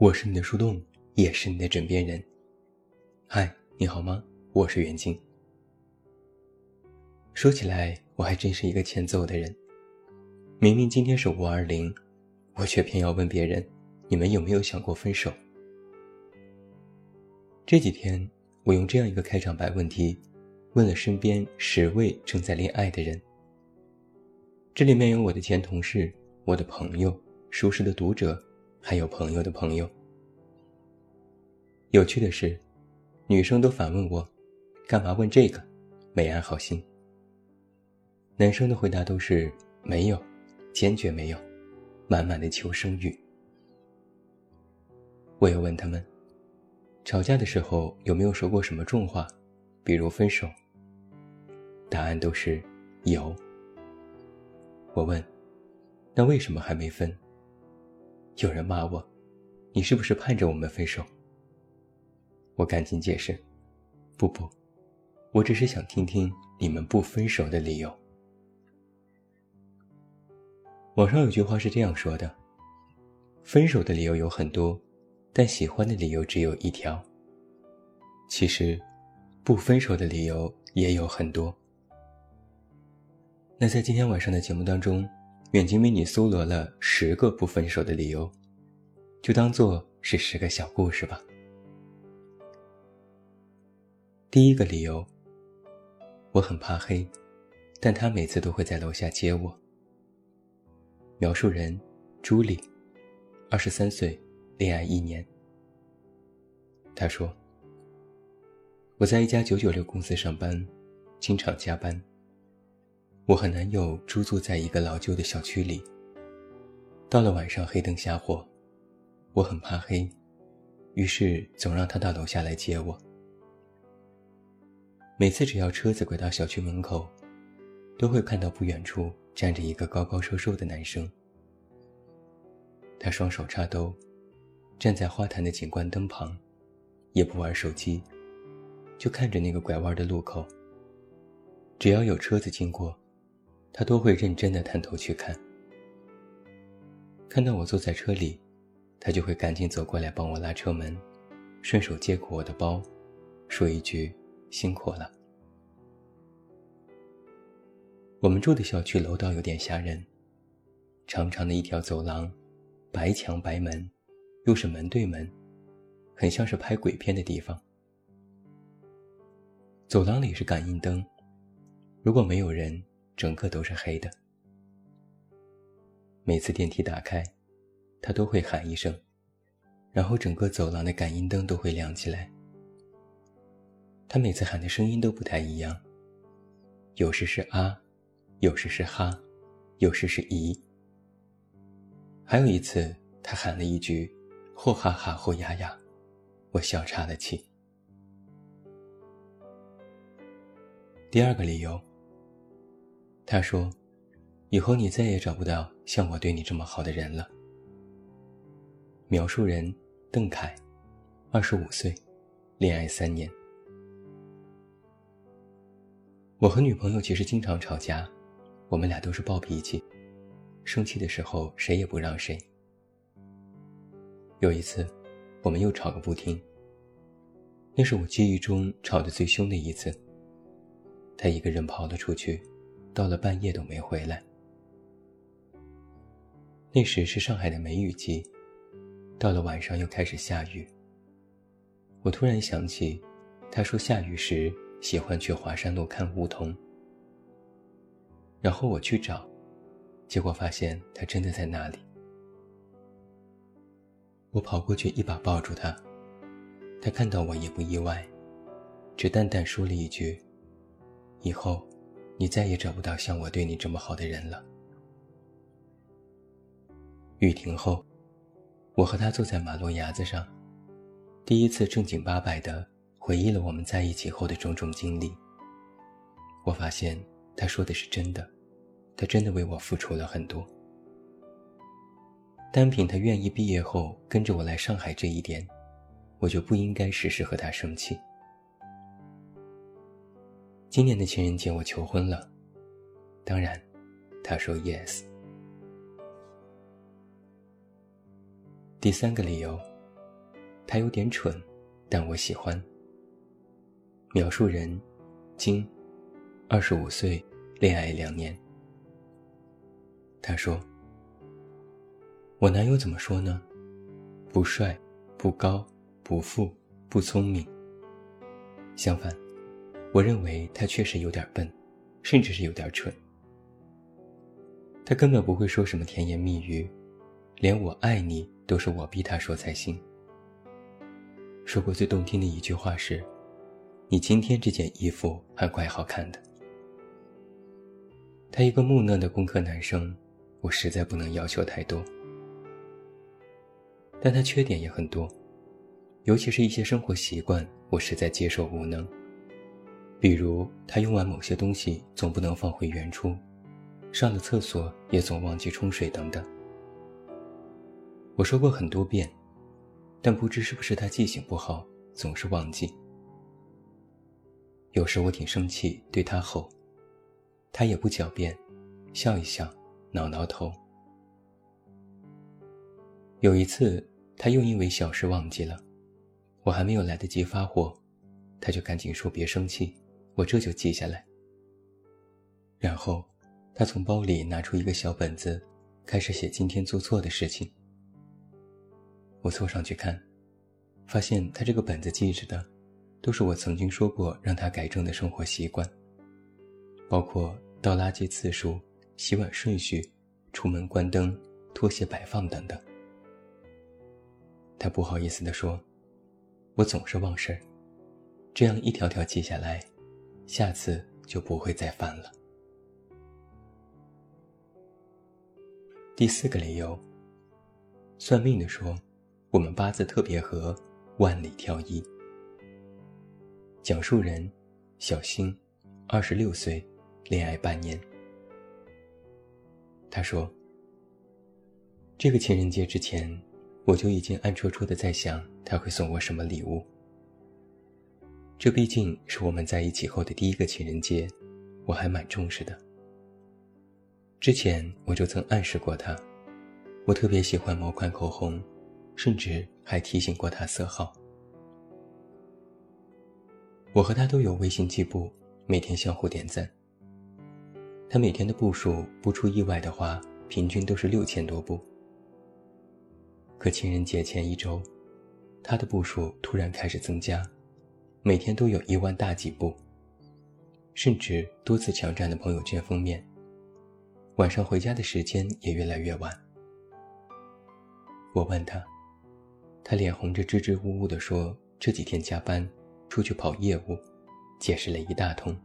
我是你的树洞，也是你的枕边人。嗨，你好吗？我是袁静。说起来，我还真是一个欠揍的人。明明今天是五二零，我却偏要问别人：你们有没有想过分手？这几天，我用这样一个开场白问题，问了身边十位正在恋爱的人。这里面有我的前同事、我的朋友、熟识的读者，还有朋友的朋友。有趣的是，女生都反问我：“干嘛问这个？没安好心。”男生的回答都是：“没有，坚决没有，满满的求生欲。”我又问他们。吵架的时候有没有说过什么重话，比如分手？答案都是有。我问，那为什么还没分？有人骂我，你是不是盼着我们分手？我赶紧解释，不不，我只是想听听你们不分手的理由。网上有句话是这样说的：分手的理由有很多。但喜欢的理由只有一条。其实，不分手的理由也有很多。那在今天晚上的节目当中，远近为你搜罗了十个不分手的理由，就当做是十个小故事吧。第一个理由，我很怕黑，但他每次都会在楼下接我。描述人：朱莉，二十三岁。恋爱一年，他说：“我在一家九九六公司上班，经常加班。我和男友租住在一个老旧的小区里。到了晚上，黑灯瞎火，我很怕黑，于是总让他到楼下来接我。每次只要车子拐到小区门口，都会看到不远处站着一个高高瘦瘦的男生。他双手插兜。”站在花坛的景观灯旁，也不玩手机，就看着那个拐弯的路口。只要有车子经过，他都会认真的探头去看。看到我坐在车里，他就会赶紧走过来帮我拉车门，顺手接过我的包，说一句辛苦了。我们住的小区楼道有点吓人，长长的一条走廊，白墙白门。又是门对门，很像是拍鬼片的地方。走廊里是感应灯，如果没有人，整个都是黑的。每次电梯打开，他都会喊一声，然后整个走廊的感应灯都会亮起来。他每次喊的声音都不太一样，有时是啊，有时是哈，有时是咦。还有一次，他喊了一句。或哈哈，或呀呀，我笑岔了气。第二个理由，他说：“以后你再也找不到像我对你这么好的人了。”描述人：邓凯，二十五岁，恋爱三年。我和女朋友其实经常吵架，我们俩都是暴脾气，生气的时候谁也不让谁。有一次，我们又吵个不停。那是我记忆中吵得最凶的一次。他一个人跑了出去，到了半夜都没回来。那时是上海的梅雨季，到了晚上又开始下雨。我突然想起，他说下雨时喜欢去华山路看梧桐。然后我去找，结果发现他真的在那里。我跑过去，一把抱住他。他看到我也不意外，只淡淡说了一句：“以后，你再也找不到像我对你这么好的人了。”雨停后，我和他坐在马路牙子上，第一次正经八百的回忆了我们在一起后的种种经历。我发现他说的是真的，他真的为我付出了很多。单凭他愿意毕业后跟着我来上海这一点，我就不应该时时和他生气。今年的情人节我求婚了，当然，他说 yes。第三个理由，他有点蠢，但我喜欢。描述人：金，二十五岁，恋爱两年。他说：“我男友怎么说呢？不帅，不高，不富，不聪明。相反，我认为他确实有点笨，甚至是有点蠢。他根本不会说什么甜言蜜语，连我爱你都是我逼他说才行。说过最动听的一句话是：‘你今天这件衣服还怪好看的。’他一个木讷的工科男生。”我实在不能要求太多，但他缺点也很多，尤其是一些生活习惯，我实在接受无能。比如他用完某些东西总不能放回原处，上了厕所也总忘记冲水等等。我说过很多遍，但不知是不是他记性不好，总是忘记。有时我挺生气，对他吼，他也不狡辩，笑一笑。挠挠头。有一次，他又因为小事忘记了，我还没有来得及发火，他就赶紧说：“别生气，我这就记下来。”然后，他从包里拿出一个小本子，开始写今天做错的事情。我凑上去看，发现他这个本子记着的，都是我曾经说过让他改正的生活习惯，包括倒垃圾次数。洗碗顺序、出门关灯、拖鞋摆放等等。他不好意思地说：“我总是忘事儿，这样一条条记下来，下次就不会再犯了。”第四个理由，算命的说，我们八字特别合，万里挑一。讲述人：小新，二十六岁，恋爱半年。他说：“这个情人节之前，我就已经暗戳戳的在想他会送我什么礼物。这毕竟是我们在一起后的第一个情人节，我还蛮重视的。之前我就曾暗示过他，我特别喜欢某款口红，甚至还提醒过他色号。我和他都有微信记步，每天相互点赞。”他每天的步数不出意外的话，平均都是六千多步。可情人节前一周，他的步数突然开始增加，每天都有一万大几步，甚至多次抢占了朋友圈封面。晚上回家的时间也越来越晚。我问他，他脸红着支支吾吾地说：“这几天加班，出去跑业务，解释了一大通。”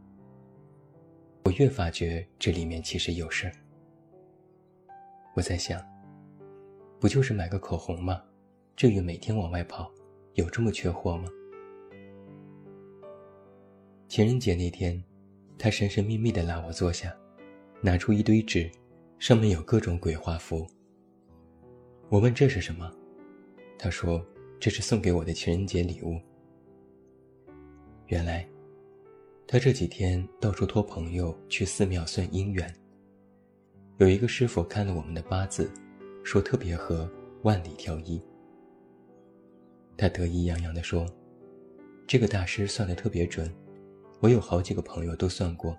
我越发觉这里面其实有事儿。我在想，不就是买个口红吗？至于每天往外跑，有这么缺货吗？情人节那天，他神神秘秘地拉我坐下，拿出一堆纸，上面有各种鬼画符。我问这是什么，他说这是送给我的情人节礼物。原来。他这几天到处托朋友去寺庙算姻缘。有一个师傅看了我们的八字，说特别合，万里挑一。他得意洋洋地说：“这个大师算得特别准，我有好几个朋友都算过，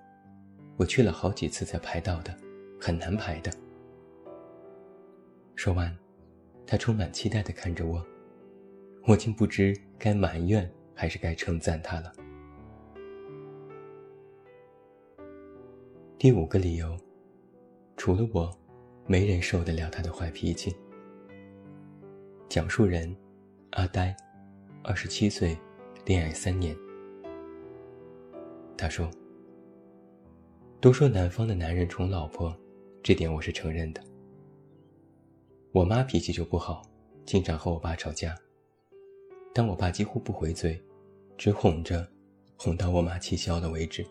我去了好几次才排到的，很难排的。”说完，他充满期待地看着我，我竟不知该埋怨还是该称赞他了。第五个理由，除了我，没人受得了他的坏脾气。讲述人，阿呆，二十七岁，恋爱三年。他说：“都说南方的男人宠老婆，这点我是承认的。我妈脾气就不好，经常和我爸吵架，但我爸几乎不回嘴，只哄着，哄到我妈气消了为止。”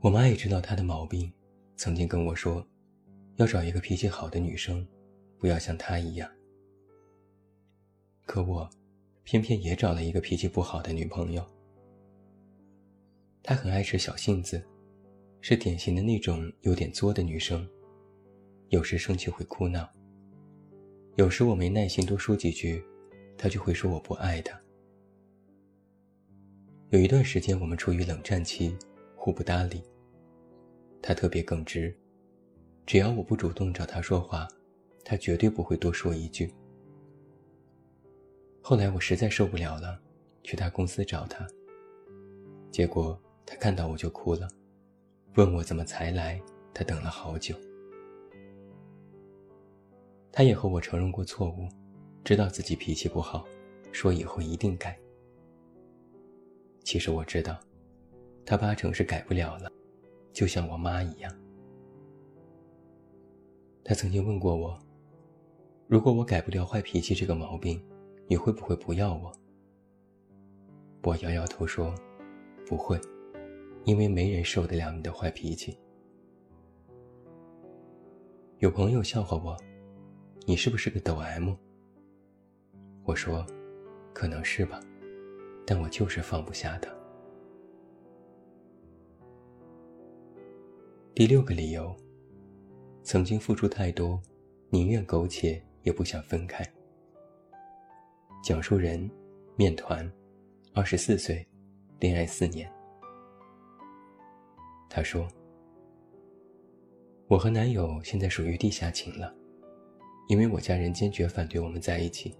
我妈也知道他的毛病，曾经跟我说，要找一个脾气好的女生，不要像她一样。可我，偏偏也找了一个脾气不好的女朋友。她很爱吃小性子，是典型的那种有点作的女生，有时生气会哭闹。有时我没耐心多说几句，他就会说我不爱他。有一段时间，我们处于冷战期，互不搭理。他特别耿直，只要我不主动找他说话，他绝对不会多说一句。后来我实在受不了了，去他公司找他。结果他看到我就哭了，问我怎么才来，他等了好久。他也和我承认过错误，知道自己脾气不好，说以后一定改。其实我知道，他八成是改不了了，就像我妈一样。他曾经问过我，如果我改不掉坏脾气这个毛病。你会不会不要我？我摇摇头说：“不会，因为没人受得了你的坏脾气。”有朋友笑话我：“你是不是个抖 M？” 我说：“可能是吧，但我就是放不下他。”第六个理由：曾经付出太多，宁愿苟且也不想分开。讲述人，面团，二十四岁，恋爱四年。他说：“我和男友现在属于地下情了，因为我家人坚决反对我们在一起。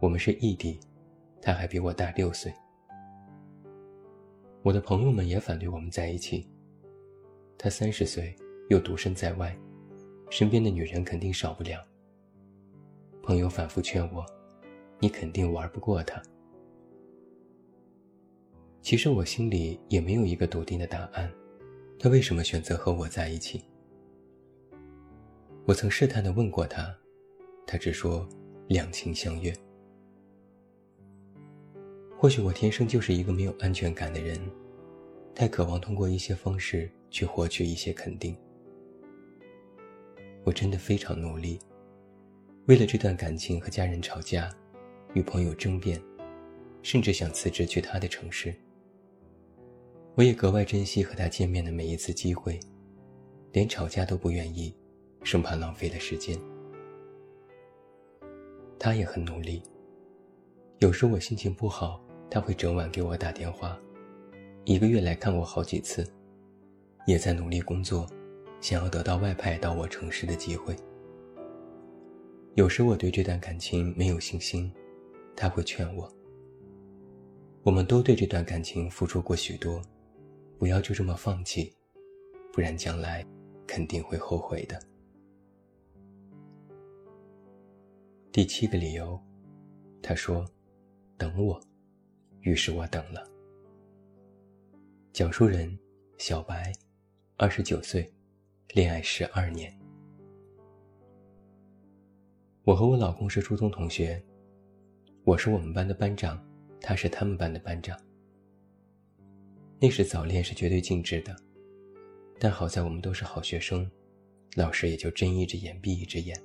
我们是异地，他还比我大六岁。我的朋友们也反对我们在一起。他三十岁，又独身在外，身边的女人肯定少不了。”朋友反复劝我：“你肯定玩不过他。”其实我心里也没有一个笃定的答案，他为什么选择和我在一起？我曾试探的问过他，他只说两情相悦。或许我天生就是一个没有安全感的人，太渴望通过一些方式去获取一些肯定。我真的非常努力。为了这段感情和家人吵架，与朋友争辩，甚至想辞职去他的城市。我也格外珍惜和他见面的每一次机会，连吵架都不愿意，生怕浪费了时间。他也很努力。有时我心情不好，他会整晚给我打电话，一个月来看我好几次，也在努力工作，想要得到外派到我城市的机会。有时我对这段感情没有信心，他会劝我。我们都对这段感情付出过许多，不要就这么放弃，不然将来肯定会后悔的。第七个理由，他说：“等我。”于是我等了。讲述人：小白，二十九岁，恋爱十二年。我和我老公是初中同学，我是我们班的班长，他是他们班的班长。那时早恋是绝对禁止的，但好在我们都是好学生，老师也就睁一只眼闭一只眼。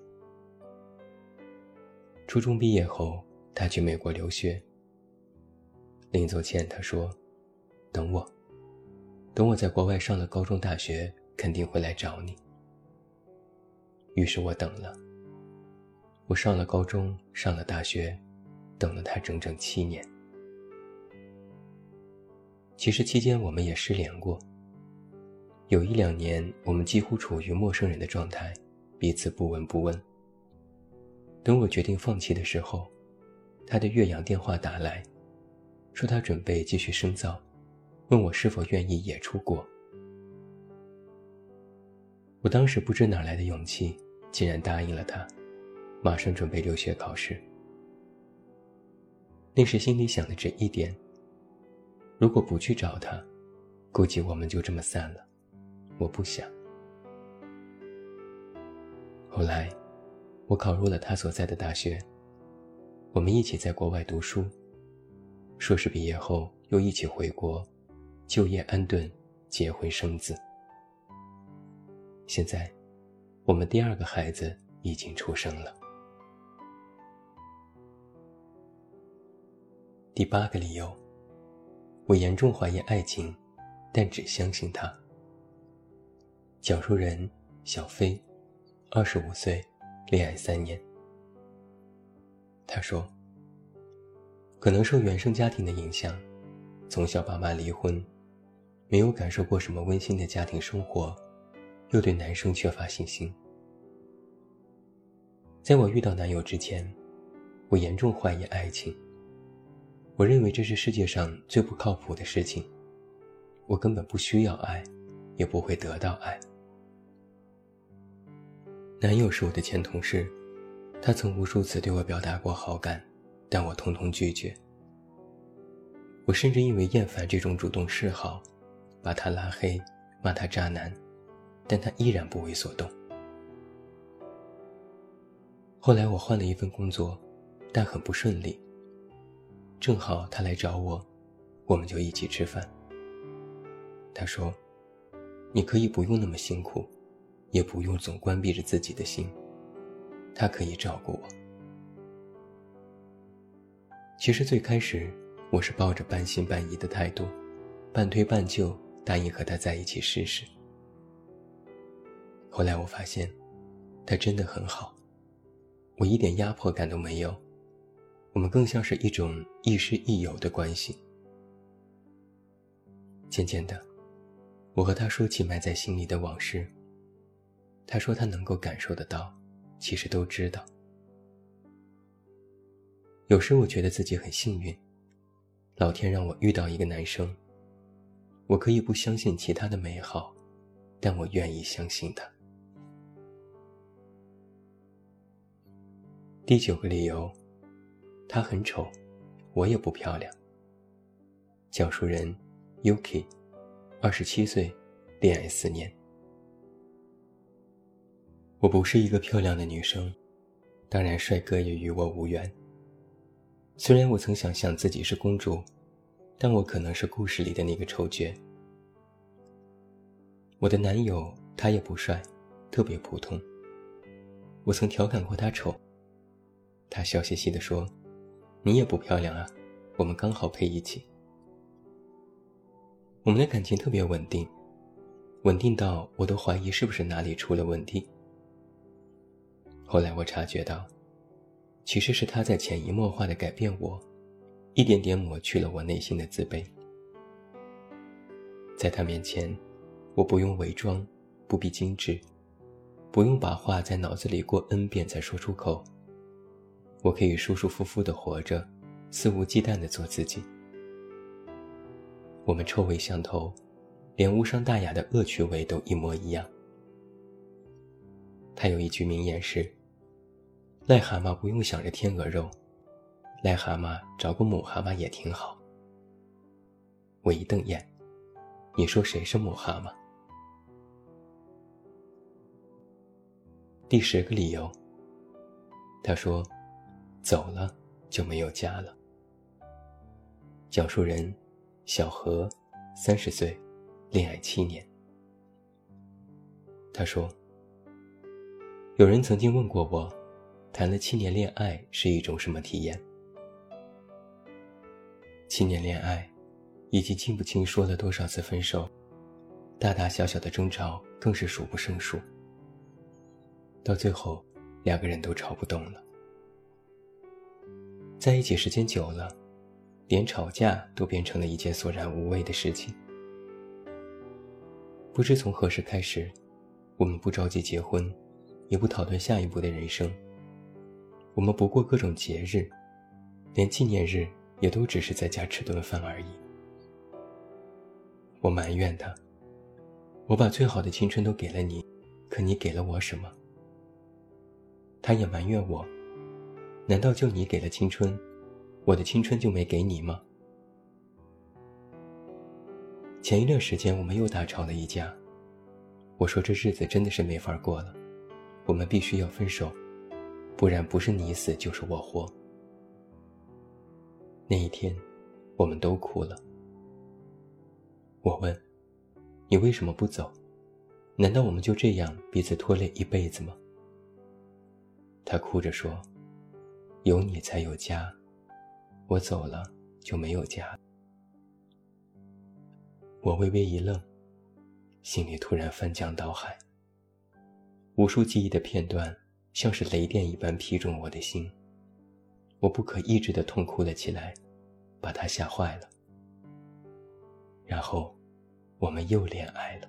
初中毕业后，他去美国留学。临走前他说：“等我，等我在国外上了高中大学，肯定会来找你。”于是我等了。我上了高中，上了大学，等了他整整七年。其实期间我们也失联过。有一两年，我们几乎处于陌生人的状态，彼此不闻不问。等我决定放弃的时候，他的岳阳电话打来，说他准备继续深造，问我是否愿意也出国。我当时不知哪来的勇气，竟然答应了他。马上准备留学考试。那时心里想的只一点：如果不去找他，估计我们就这么散了。我不想。后来，我考入了他所在的大学。我们一起在国外读书，硕士毕业后又一起回国，就业安顿，结婚生子。现在，我们第二个孩子已经出生了。第八个理由，我严重怀疑爱情，但只相信他。讲述人小飞，二十五岁，恋爱三年。他说：“可能受原生家庭的影响，从小爸妈离婚，没有感受过什么温馨的家庭生活，又对男生缺乏信心。在我遇到男友之前，我严重怀疑爱情。我认为这是世界上最不靠谱的事情。我根本不需要爱，也不会得到爱。”男友是我的前同事，他曾无数次对我表达过好感，但我统统拒绝。我甚至因为厌烦这种主动示好，把他拉黑，骂他渣男，但他依然不为所动。后来我换了一份工作，但很不顺利。正好他来找我，我们就一起吃饭。他说：“你可以不用那么辛苦。”也不用总关闭着自己的心，他可以照顾我。其实最开始我是抱着半信半疑的态度，半推半就答应和他在一起试试。后来我发现，他真的很好，我一点压迫感都没有，我们更像是一种亦师亦友的关系。渐渐的，我和他说起埋在心里的往事。他说：“他能够感受得到，其实都知道。有时我觉得自己很幸运，老天让我遇到一个男生。我可以不相信其他的美好，但我愿意相信他。”第九个理由，她很丑，我也不漂亮。讲述人：Yuki，二十七岁，恋爱四年。我不是一个漂亮的女生，当然帅哥也与我无缘。虽然我曾想象自己是公主，但我可能是故事里的那个丑角。我的男友他也不帅，特别普通。我曾调侃过他丑，他笑嘻嘻地说：“你也不漂亮啊，我们刚好配一起。”我们的感情特别稳定，稳定到我都怀疑是不是哪里出了问题。后来我察觉到，其实是他在潜移默化的改变我，一点点抹去了我内心的自卑。在他面前，我不用伪装，不必精致，不用把话在脑子里过 n 遍再说出口。我可以舒舒服服的活着，肆无忌惮的做自己。我们臭味相投，连无伤大雅的恶趣味都一模一样。他有一句名言是。癞蛤蟆不用想着天鹅肉，癞蛤蟆找个母蛤蟆也挺好。我一瞪眼，你说谁是母蛤蟆？第十个理由，他说，走了就没有家了。讲述人，小何，三十岁，恋爱七年。他说，有人曾经问过我。谈了七年恋爱是一种什么体验？七年恋爱，以及记不清说了多少次分手，大大小小的争吵更是数不胜数。到最后，两个人都吵不动了。在一起时间久了，连吵架都变成了一件索然无味的事情。不知从何时开始，我们不着急结婚，也不讨论下一步的人生。我们不过各种节日，连纪念日也都只是在家吃顿饭而已。我埋怨他，我把最好的青春都给了你，可你给了我什么？他也埋怨我，难道就你给了青春，我的青春就没给你吗？前一段时间我们又大吵了一架，我说这日子真的是没法过了，我们必须要分手。不然不是你死就是我活。那一天，我们都哭了。我问：“你为什么不走？难道我们就这样彼此拖累一辈子吗？”他哭着说：“有你才有家，我走了就没有家。”我微微一愣，心里突然翻江倒海，无数记忆的片段。像是雷电一般劈中我的心，我不可抑制的痛哭了起来，把他吓坏了。然后，我们又恋爱了。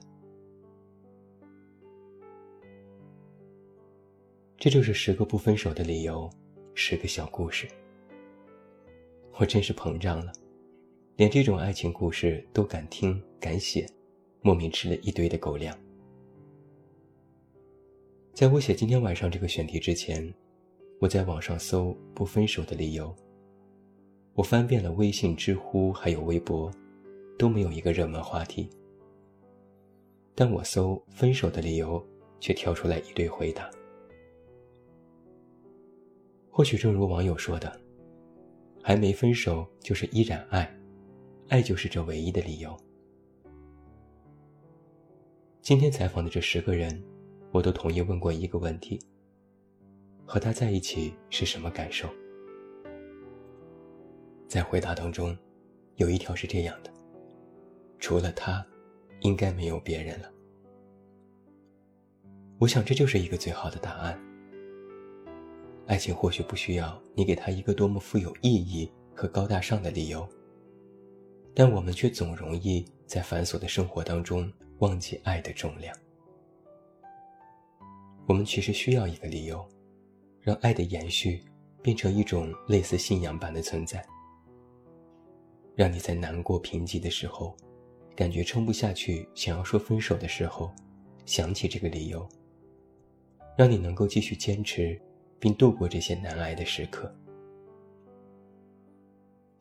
这就是十个不分手的理由，十个小故事。我真是膨胀了，连这种爱情故事都敢听敢写，莫名吃了一堆的狗粮。在我写今天晚上这个选题之前，我在网上搜不分手的理由。我翻遍了微信、知乎还有微博，都没有一个热门话题。但我搜分手的理由，却跳出来一堆回答。或许正如网友说的，还没分手就是依然爱，爱就是这唯一的理由。今天采访的这十个人，我都统一问过一个问题：和他在一起是什么感受？在回答当中，有一条是这样的：除了他，应该没有别人了。我想这就是一个最好的答案。爱情或许不需要你给他一个多么富有意义和高大上的理由，但我们却总容易在繁琐的生活当中忘记爱的重量。我们其实需要一个理由，让爱的延续变成一种类似信仰般的存在，让你在难过、贫瘠的时候，感觉撑不下去，想要说分手的时候，想起这个理由，让你能够继续坚持。并度过这些难挨的时刻。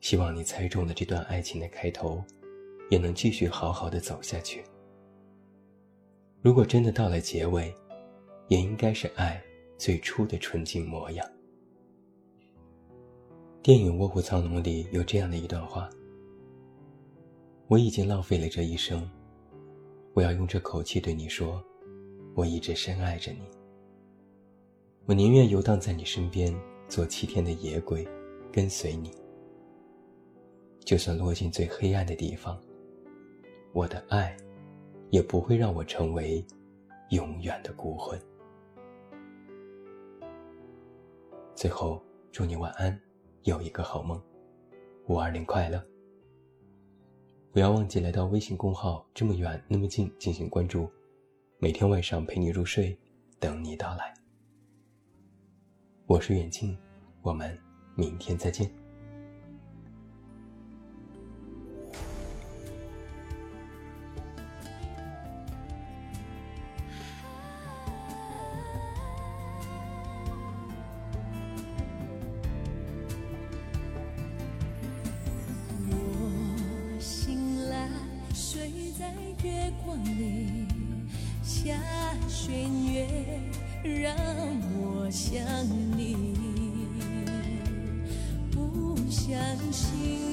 希望你猜中了这段爱情的开头，也能继续好好的走下去。如果真的到了结尾，也应该是爱最初的纯净模样。电影《卧虎藏龙》里有这样的一段话：“我已经浪费了这一生，我要用这口气对你说，我一直深爱着你。”我宁愿游荡在你身边，做七天的野鬼，跟随你。就算落进最黑暗的地方，我的爱，也不会让我成为永远的孤魂。最后，祝你晚安，有一个好梦，五二零快乐！不要忘记来到微信公号“这么远那么近”进行关注，每天晚上陪你入睡，等你到来。我是远近，我们明天再见。我醒来，睡在月光里，下弦月。让我想你，不相信。